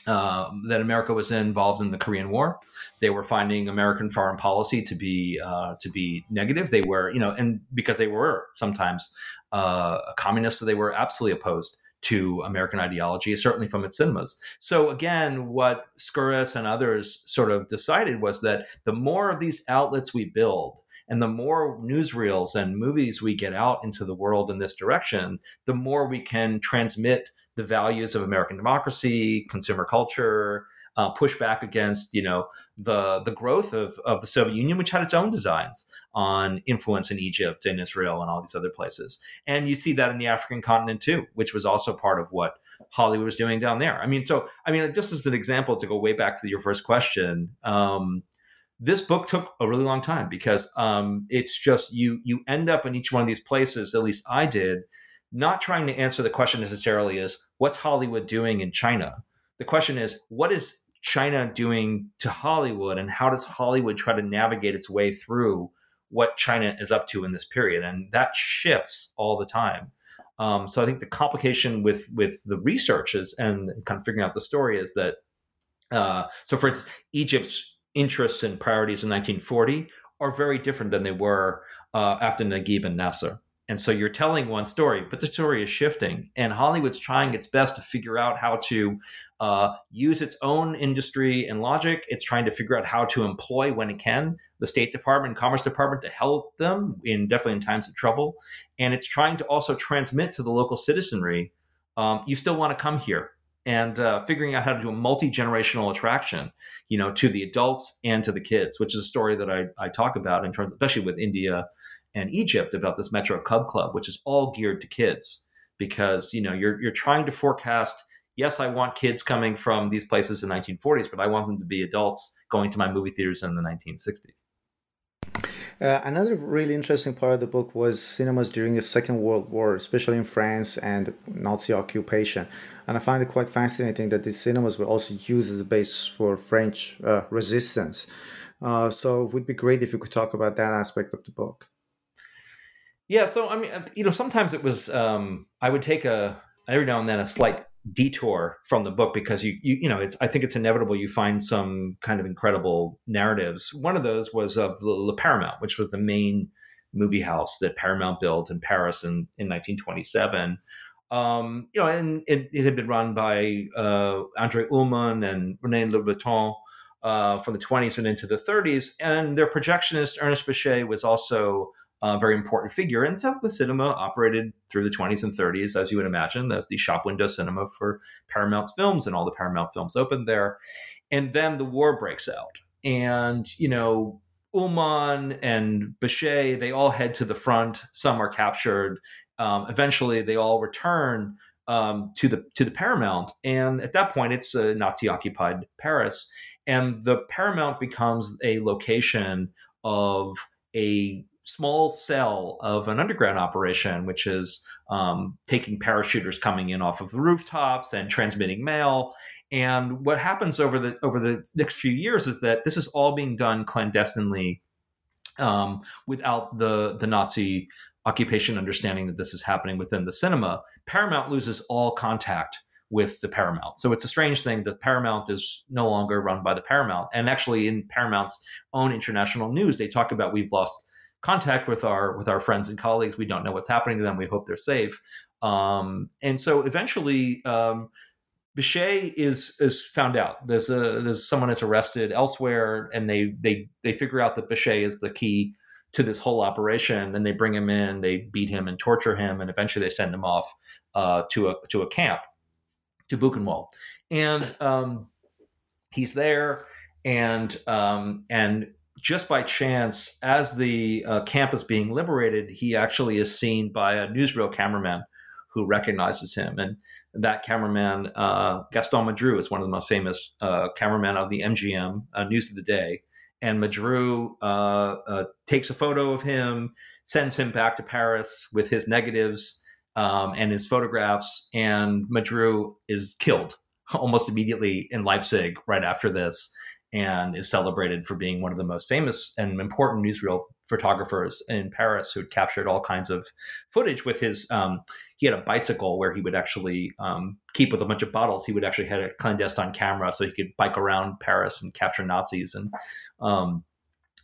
um, that America was involved in the Korean War. They were finding American foreign policy to be uh, to be negative. They were, you know, and because they were sometimes uh, communists, so they were absolutely opposed to American ideology, certainly from its cinemas. So again, what Skouras and others sort of decided was that the more of these outlets we build, and the more newsreels and movies we get out into the world in this direction, the more we can transmit the values of American democracy, consumer culture, uh, push back against you know the the growth of, of the Soviet Union, which had its own designs on influence in Egypt and Israel and all these other places. And you see that in the African continent too, which was also part of what Hollywood was doing down there. I mean, so I mean, just as an example to go way back to your first question. Um, this book took a really long time because um, it's just you you end up in each one of these places at least i did not trying to answer the question necessarily is what's Hollywood doing in China? The question is what is China doing to Hollywood and how does Hollywood try to navigate its way through what China is up to in this period? And that shifts all the time. Um, so I think the complication with with the research is and kind of figuring out the story is that uh, so for instance, Egypt's interests and priorities in 1940 are very different than they were uh, after Naguib and Nasser. And so you're telling one story, but the story is shifting. And Hollywood's trying its best to figure out how to uh, use its own industry and logic. It's trying to figure out how to employ, when it can, the State Department Commerce Department to help them in definitely in times of trouble. And it's trying to also transmit to the local citizenry um, you still want to come here and uh, figuring out how to do a multi-generational attraction you know to the adults and to the kids which is a story that i, I talk about in terms especially with india and Egypt about this Metro Cub Club, which is all geared to kids because you know you're you're trying to forecast. Yes, I want kids coming from these places in the 1940s, but I want them to be adults going to my movie theaters in the 1960s.
Uh, another really interesting part of the book was cinemas during the Second World War, especially in France and Nazi occupation. And I find it quite fascinating that these cinemas were also used as a base for French uh, resistance. Uh, so it would be great if you could talk about that aspect of the book.
Yeah, so I mean, you know, sometimes it was um, I would take a every now and then a slight detour from the book because you you you know it's I think it's inevitable you find some kind of incredible narratives. One of those was of the Le Paramount, which was the main movie house that Paramount built in Paris in, in 1927. Um, you know, and it, it, had been run by uh, Andre Ullman and Rene Le Breton uh, from the 20s and into the 30s. And their projectionist, Ernest Bechet, was also a very important figure. And so the cinema operated through the 20s and 30s, as you would imagine, as the shop window cinema for Paramount's films, and all the Paramount films opened there. And then the war breaks out. And, you know, Ullman and Bechet, they all head to the front. Some are captured. Um, eventually, they all return um, to the to the Paramount, and at that point, it's a Nazi occupied Paris, and the Paramount becomes a location of a small cell of an underground operation, which is um, taking parachuters coming in off of the rooftops and transmitting mail. And what happens over the over the next few years is that this is all being done clandestinely, um, without the the Nazi occupation understanding that this is happening within the cinema. Paramount loses all contact with the Paramount. So it's a strange thing that Paramount is no longer run by the Paramount. And actually, in Paramount's own international news, they talk about we've lost contact with our with our friends and colleagues. We don't know what's happening to them. We hope they're safe. Um, and so eventually, um, Bechet is is found out. There's a there's someone is arrested elsewhere, and they they they figure out that Bechet is the key to this whole operation. And they bring him in, they beat him and torture him, and eventually they send him off uh, to a to a camp to Buchenwald, and um, he's there, and um, and just by chance, as the uh, camp is being liberated, he actually is seen by a newsreel cameraman who recognizes him, and that cameraman, uh, Gaston Madru, is one of the most famous uh, cameramen of the MGM uh, News of the Day. And Madru uh, uh, takes a photo of him, sends him back to Paris with his negatives, um, and his photographs, and Madru is killed almost immediately in Leipzig right after this, and is celebrated for being one of the most famous and important newsreel photographers in Paris who had captured all kinds of footage with his. Um, he had a bicycle where he would actually um, keep with a bunch of bottles. He would actually had a clandestine camera so he could bike around Paris and capture Nazis and um,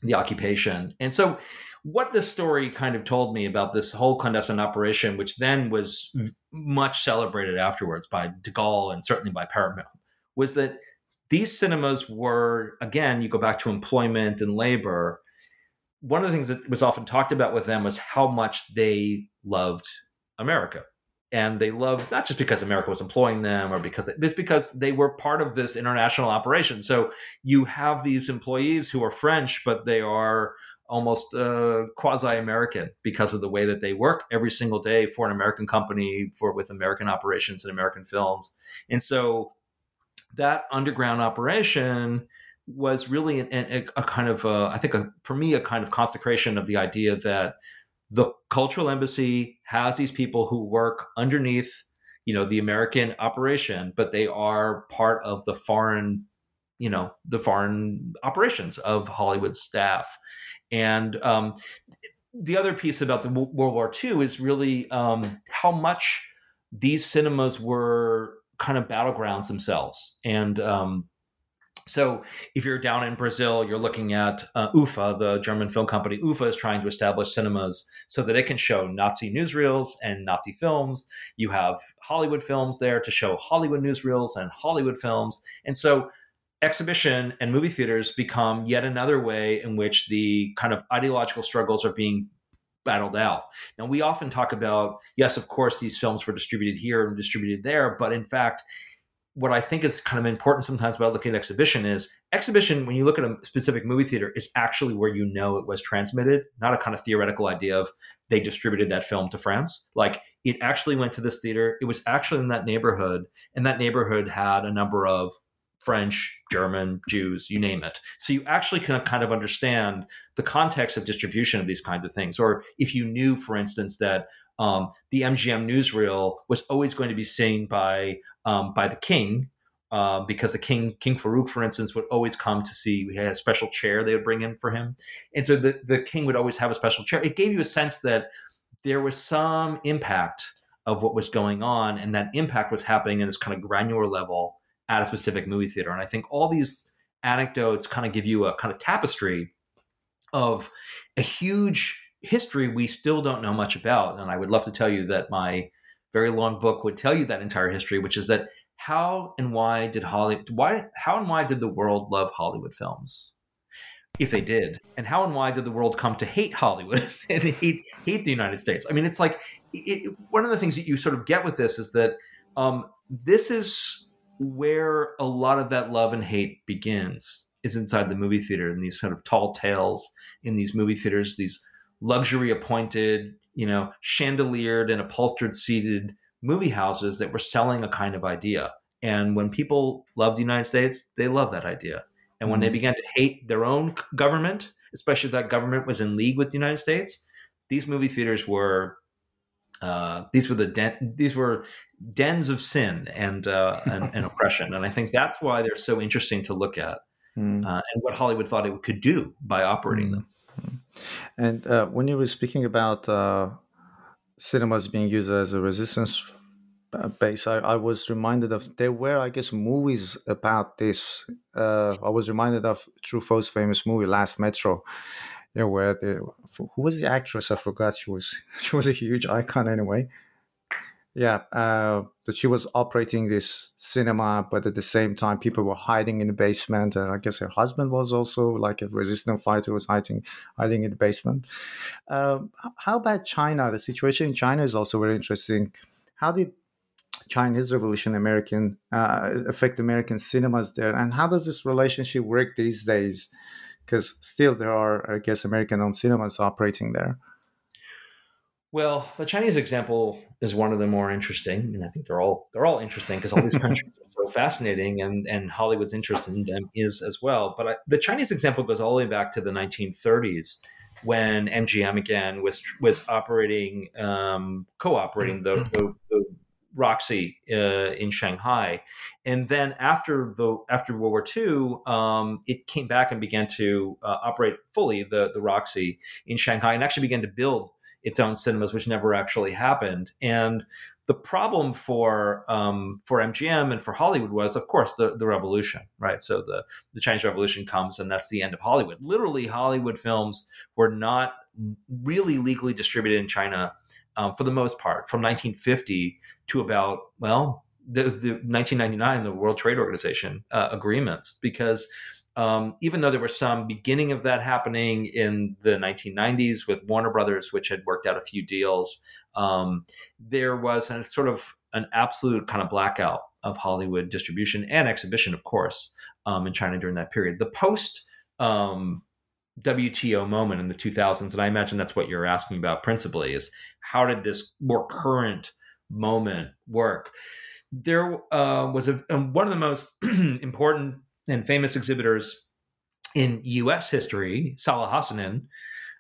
the occupation. And so what this story kind of told me about this whole clandestine operation, which then was much celebrated afterwards by De Gaulle and certainly by Paramount, was that these cinemas were, again, you go back to employment and labor. One of the things that was often talked about with them was how much they loved America. And they loved not just because America was employing them or because they, it's because they were part of this international operation. So you have these employees who are French, but they are almost uh, quasi-American because of the way that they work every single day for an American company for with American operations and American films, and so that underground operation was really an, a, kind of a, I think a, for me a kind of consecration of the idea that the cultural embassy has these people who work underneath you know the American operation, but they are part of the foreign you know the foreign operations of Hollywood staff. And um, the other piece about the World War II is really um, how much these cinemas were kind of battlegrounds themselves. And um, so, if you're down in Brazil, you're looking at uh, UFA, the German film company. UFA is trying to establish cinemas so that it can show Nazi newsreels and Nazi films. You have Hollywood films there to show Hollywood newsreels and Hollywood films. And so, exhibition and movie theaters become yet another way in which the kind of ideological struggles are being battled out. Now, we often talk about, yes, of course, these films were distributed here and distributed there, but in fact, what I think is kind of important sometimes about looking at exhibition is exhibition, when you look at a specific movie theater, is actually where you know it was transmitted, not a kind of theoretical idea of they distributed that film to France. Like it actually went to this theater, it was actually in that neighborhood, and that neighborhood had a number of French, German, Jews, you name it. So you actually can kind of understand the context of distribution of these kinds of things. Or if you knew, for instance, that um, the MGM newsreel was always going to be seen by um, by the king, uh, because the king, King Farouk, for instance, would always come to see. We had a special chair they would bring in for him, and so the the king would always have a special chair. It gave you a sense that there was some impact of what was going on, and that impact was happening in this kind of granular level at a specific movie theater. And I think all these anecdotes kind of give you a kind of tapestry of a huge history we still don't know much about. And I would love to tell you that my very long book would tell you that entire history, which is that how and why did Hollywood why how and why did the world love Hollywood films? If they did, and how and why did the world come to hate Hollywood and hate hate the United States? I mean, it's like it, one of the things that you sort of get with this is that um, this is where a lot of that love and hate begins is inside the movie theater in these kind of tall tales in these movie theaters, these luxury appointed, you know, chandeliered and upholstered seated movie houses that were selling a kind of idea. And when people loved the United States, they loved that idea. And when mm-hmm. they began to hate their own government, especially if that government was in league with the United States, these movie theaters were uh, these were the den- these were dens of sin and, uh, and, and oppression, and I think that's why they're so interesting to look at, mm. uh, and what Hollywood thought it could do by operating mm. them.
Hmm. And uh, when you were speaking about uh, cinemas being used as a resistance base, I, I, was reminded of there were, I guess, movies about this. I was reminded of Truffaut's famous movie Last Metro yeah, where the who was the actress? I forgot. She was she was a huge icon anyway. Yeah, uh, that she was operating this cinema, but at the same time, people were hiding in the basement, and I guess her husband was also like a resistant fighter, was hiding hiding in the basement. Um, how about China? The situation in China is also very interesting. How did Chinese Revolution American uh, affect American cinemas there, and how does this relationship work these days? Because still there are, I guess, American-owned cinemas operating there.
Well, the Chinese example is one of the more interesting, and I think they're all they're all interesting because all these countries are so fascinating, and and Hollywood's interest in them is as well. But I, the Chinese example goes all the way back to the 1930s when MGM again was was operating um, co-operating the, the, the Roxy uh, in Shanghai, and then after the after World War II, um, it came back and began to uh, operate fully the the Roxy in Shanghai, and actually began to build its own cinemas, which never actually happened. And the problem for um, for MGM and for Hollywood was, of course, the the revolution, right? So the the Chinese Revolution comes, and that's the end of Hollywood. Literally, Hollywood films were not really legally distributed in China um, for the most part from 1950 to about well the, the 1999 the World Trade Organization uh, agreements because um, even though there was some beginning of that happening in the 1990s with Warner Brothers, which had worked out a few deals, um, there was a sort of an absolute kind of blackout of Hollywood distribution and exhibition, of course, um, in China during that period. The post um, WTO moment in the 2000s, and I imagine that's what you're asking about principally, is how did this more current moment work. There uh, was a, um, one of the most important and famous exhibitors in U.S. history, Salah Hassanein,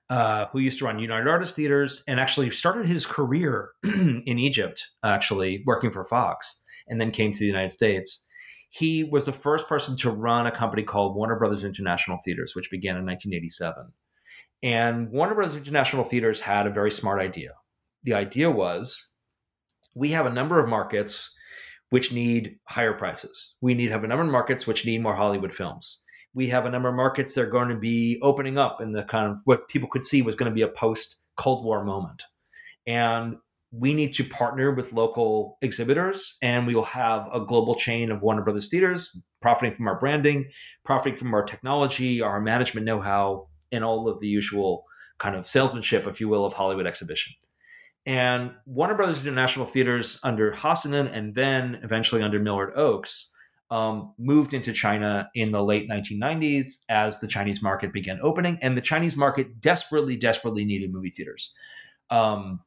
uh, who used to run United Artists Theaters and actually started his career in Egypt, actually working for Fox, and then came to the United States. He was the first person to run a company called Warner Brothers International Theaters, which began in 1987. And Warner Brothers International Theaters had a very smart idea. The idea was we have a number of markets which need higher prices. We need have a number of markets which need more Hollywood films. We have a number of markets that are going to be opening up in the kind of what people could see was going to be a post Cold War moment. And we need to partner with local exhibitors and we will have a global chain of Warner Brothers theaters profiting from our branding, profiting from our technology, our management know-how, and all of the usual kind of salesmanship, if you will, of Hollywood exhibition. And Warner Brothers International Theaters under Hassanein and then eventually under Millard Ochs um, moved into China in the late 1990s as the Chinese market began opening. And the Chinese market desperately, desperately needed movie theaters. Um,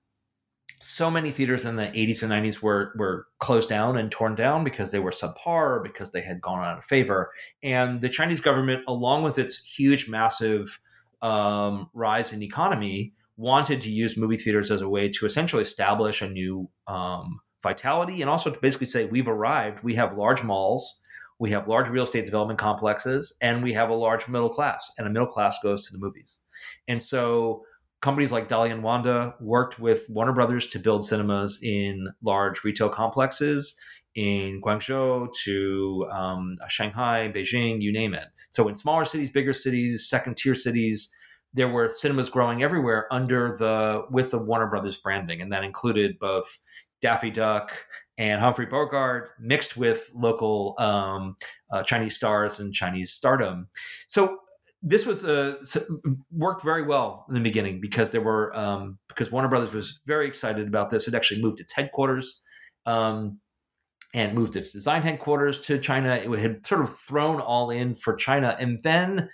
so many theaters in the 80s and 90s were, were closed down and torn down because they were subpar, because they had gone out of favor. And the Chinese government, along with its huge, massive um, rise in economy, wanted to use movie theaters as a way to essentially establish a new um, vitality and also to basically say we've arrived. We have large malls. We have large real estate development complexes and we have a large middle class and a middle class goes to the movies. And so companies like Dalian Wanda worked with Warner Brothers to build cinemas in large retail complexes in Guangzhou to um, Shanghai, Beijing, you name it. So in smaller cities, bigger cities, second tier cities, there were cinemas growing everywhere under the with the Warner Brothers branding, and that included both Daffy Duck and Humphrey Bogart mixed with local um, uh, Chinese stars and Chinese stardom. So this was uh, worked very well in the beginning because there were um, because Warner Brothers was very excited about this. It actually moved its headquarters um, and moved its design headquarters to China. It had sort of thrown all in for China, and then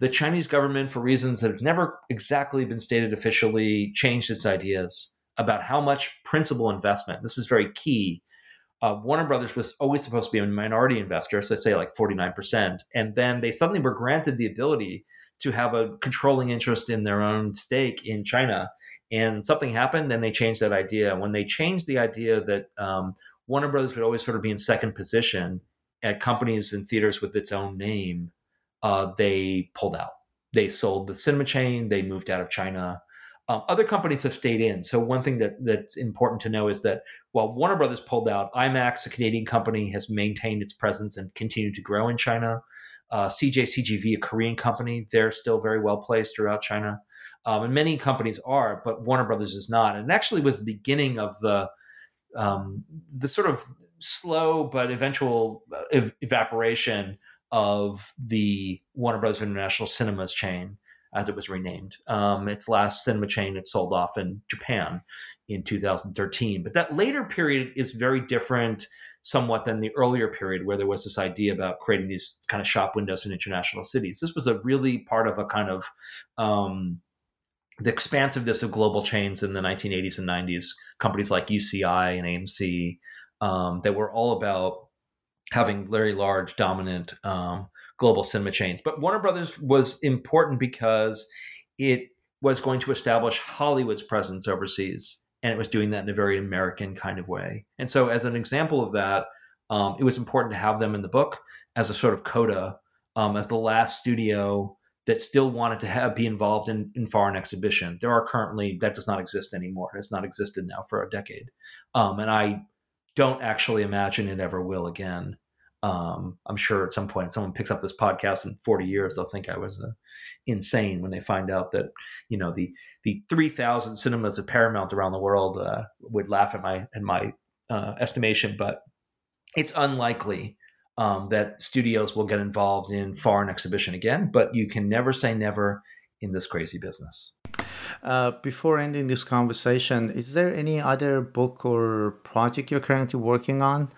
the Chinese government, for reasons that have never exactly been stated officially, changed its ideas about how much principal investment. This is very key. Uh, Warner Brothers was always supposed to be a minority investor, so say like 49%. And then they suddenly were granted the ability to have a controlling interest in their own stake in China. And something happened and they changed that idea. When they changed the idea that um, Warner Brothers would always sort of be in second position at companies and theaters with its own name, uh, they pulled out. They sold the cinema chain, they moved out of China. Um, other companies have stayed in. So one thing that that's important to know is that while Warner Brothers pulled out, IMAX, a Canadian company, has maintained its presence and continued to grow in China. Uh, CJ CGV, a Korean company, they're still very well placed throughout China, um, and many companies are, but Warner Brothers is not. And actually, was the beginning of the um, the sort of slow but eventual uh, ev- evaporation of the Warner Brothers International Cinemas chain as it was renamed. Um, its last cinema chain it sold off in Japan in 2013. But that later period is very different, somewhat, than the earlier period where there was this idea about creating these kind of shop windows in international cities. This was a really part of a kind of um, the expansiveness of global chains in the 1980s and 90s. Companies like UCI and AMC um, that were all about having very large, dominant um, global cinema chains. But Warner Brothers was important because it was going to establish Hollywood's presence overseas. And it was doing that in a very American kind of way. And so, as an example of that, um, it was important to have them in the book as a sort of coda, um, as the last studio that still wanted to have be involved in, in foreign exhibition. There are currently that does not exist anymore. It's not existed now for a decade, um, and I don't actually imagine it ever will again. Um, I'm sure at some point someone picks up this podcast in 40 years, they'll think I was uh, insane when they find out that you know the the 3,000 cinemas of Paramount around the world uh, would laugh at my at my uh, estimation, but it's unlikely um, that studios will get involved in foreign exhibition again. But you can never say never in this crazy business.
Uh, before ending this conversation, is there any other book or project you're currently working on?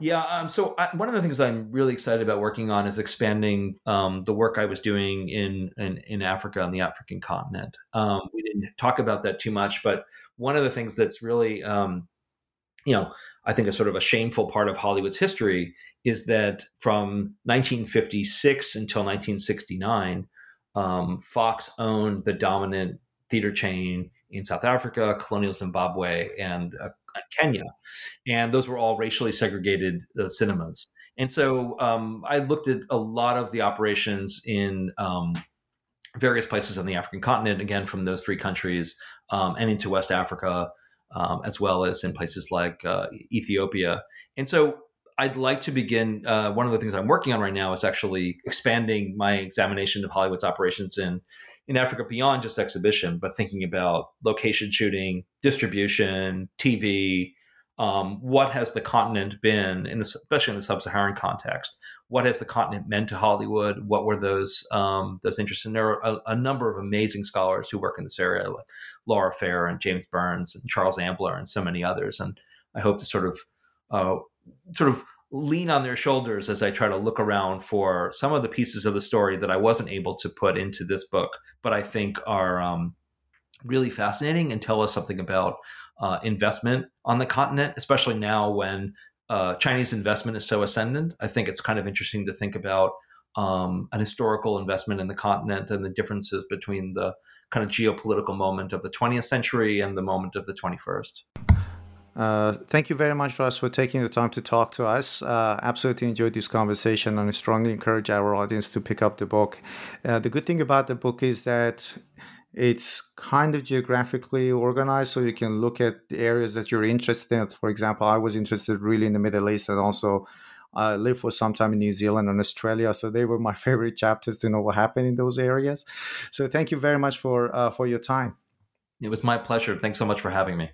Yeah. Um, so I, one of the things I'm really excited about working on is expanding um, the work I was doing in in, in Africa on the African continent. Um, we didn't talk about that too much, but one of the things that's really, um, you know, I think a sort of a shameful part of Hollywood's history is that from 1956 until 1969, um, Fox owned the dominant theater chain in South Africa, colonial Zimbabwe, and uh, Kenya, and those were all racially segregated uh, cinemas. And so um, I looked at a lot of the operations in um, various places on the African continent, again from those three countries, um, and into West Africa, um, as well as in places like uh, Ethiopia. And so I'd like to begin. Uh, one of the things I'm working on right now is actually expanding my examination of Hollywood's operations in in Africa beyond just exhibition, but thinking about location shooting, distribution, TV. Um, what has the continent been, in the, especially in the sub-Saharan context? What has the continent meant to Hollywood? What were those um, those interests? And there are a, a, number of amazing scholars who work in this area, like Laura Fair and James Burns and Charles Ambler and so many others. And I hope to sort of uh, sort of lean on their shoulders as I try to look around for some of the pieces of the story that I wasn't able to put into this book, but I think are um, really fascinating and tell us something about uh, investment on the continent, especially now when uh, Chinese investment is so ascendant. I think it's kind of interesting to think about um, an historical investment in the continent and the differences between the kind of geopolitical moment of the 20th century and the moment of the 21st.
Uh, thank you very much, Russ, for taking the time to talk to us. Uh, absolutely enjoyed this conversation and I strongly encourage our audience to pick up the book. Uh, the good thing about the book is that it's kind of geographically organized so you can look at the areas that you're interested in. For example, I was interested really in the Middle East and also I lived for some time in New Zealand and Australia, so they were my favorite chapters to know what happened in those areas. So thank you very much for uh, for your time.
It was my pleasure. Thanks so much for having me.